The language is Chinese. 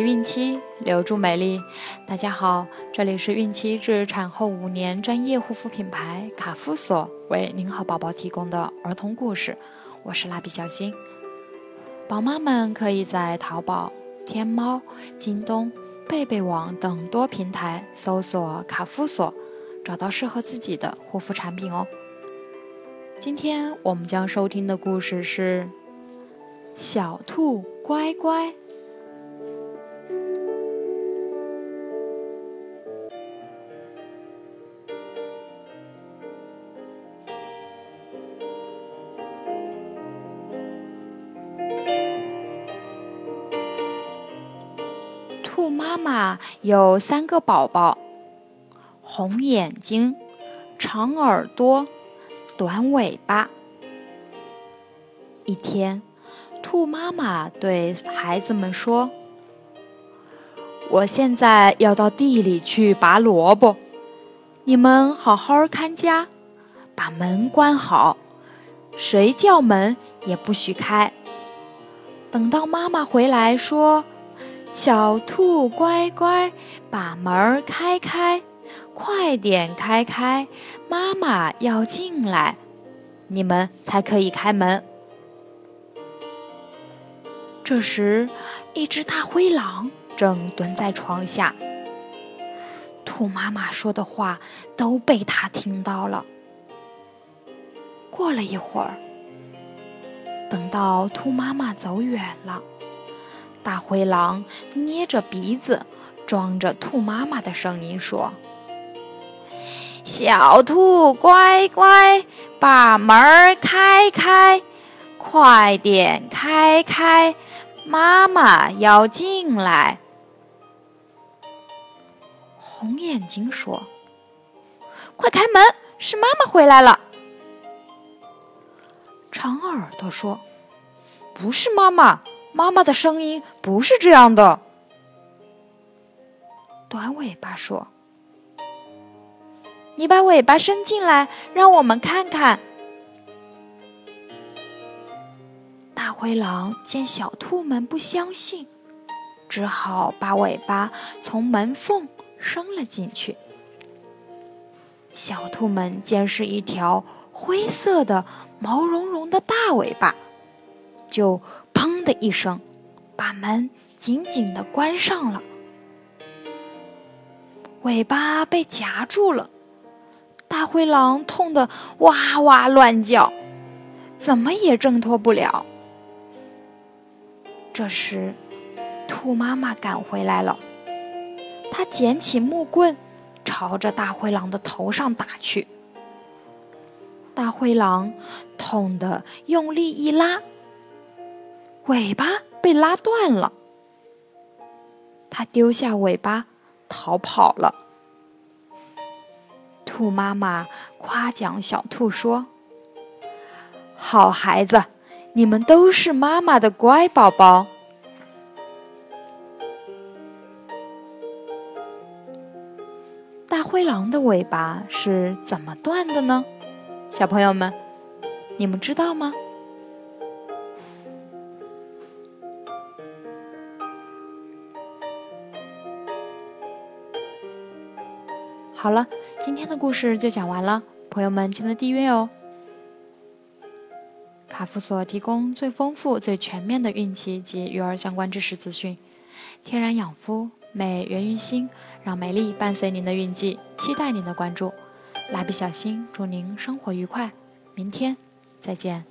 孕期，留住美丽。大家好，这里是孕期至产后五年专业护肤品牌卡夫索为您和宝宝提供的儿童故事，我是蜡笔小新。宝妈们可以在淘宝、天猫、京东、贝贝网等多平台搜索卡夫索，找到适合自己的护肤产品哦。今天我们将收听的故事是小兔乖乖。兔妈妈有三个宝宝：红眼睛、长耳朵、短尾巴。一天，兔妈妈对孩子们说：“我现在要到地里去拔萝卜，你们好好看家，把门关好，谁叫门也不许开。等到妈妈回来说。”小兔乖乖，把门开开，快点开开，妈妈要进来，你们才可以开门。这时，一只大灰狼正蹲在床下，兔妈妈说的话都被它听到了。过了一会儿，等到兔妈妈走远了。大灰狼捏着鼻子，装着兔妈妈的声音说：“小兔乖乖，把门开开，快点开开，妈妈要进来。”红眼睛说：“快开门，是妈妈回来了。”长耳朵说：“不是妈妈。”妈妈的声音不是这样的。短尾巴说：“你把尾巴伸进来，让我们看看。”大灰狼见小兔们不相信，只好把尾巴从门缝伸了进去。小兔们见是一条灰色的、毛茸茸的大尾巴，就。砰的一声，把门紧紧的关上了。尾巴被夹住了，大灰狼痛得哇哇乱叫，怎么也挣脱不了。这时，兔妈妈赶回来了，她捡起木棍，朝着大灰狼的头上打去。大灰狼痛得用力一拉。尾巴被拉断了，它丢下尾巴逃跑了。兔妈妈夸奖小兔说：“好孩子，你们都是妈妈的乖宝宝。”大灰狼的尾巴是怎么断的呢？小朋友们，你们知道吗？好了，今天的故事就讲完了，朋友们记得订阅哦。卡夫所提供最丰富、最全面的孕期及育儿相关知识资讯，天然养肤，美源于心，让美丽伴随您的孕期，期待您的关注。蜡笔小新祝您生活愉快，明天再见。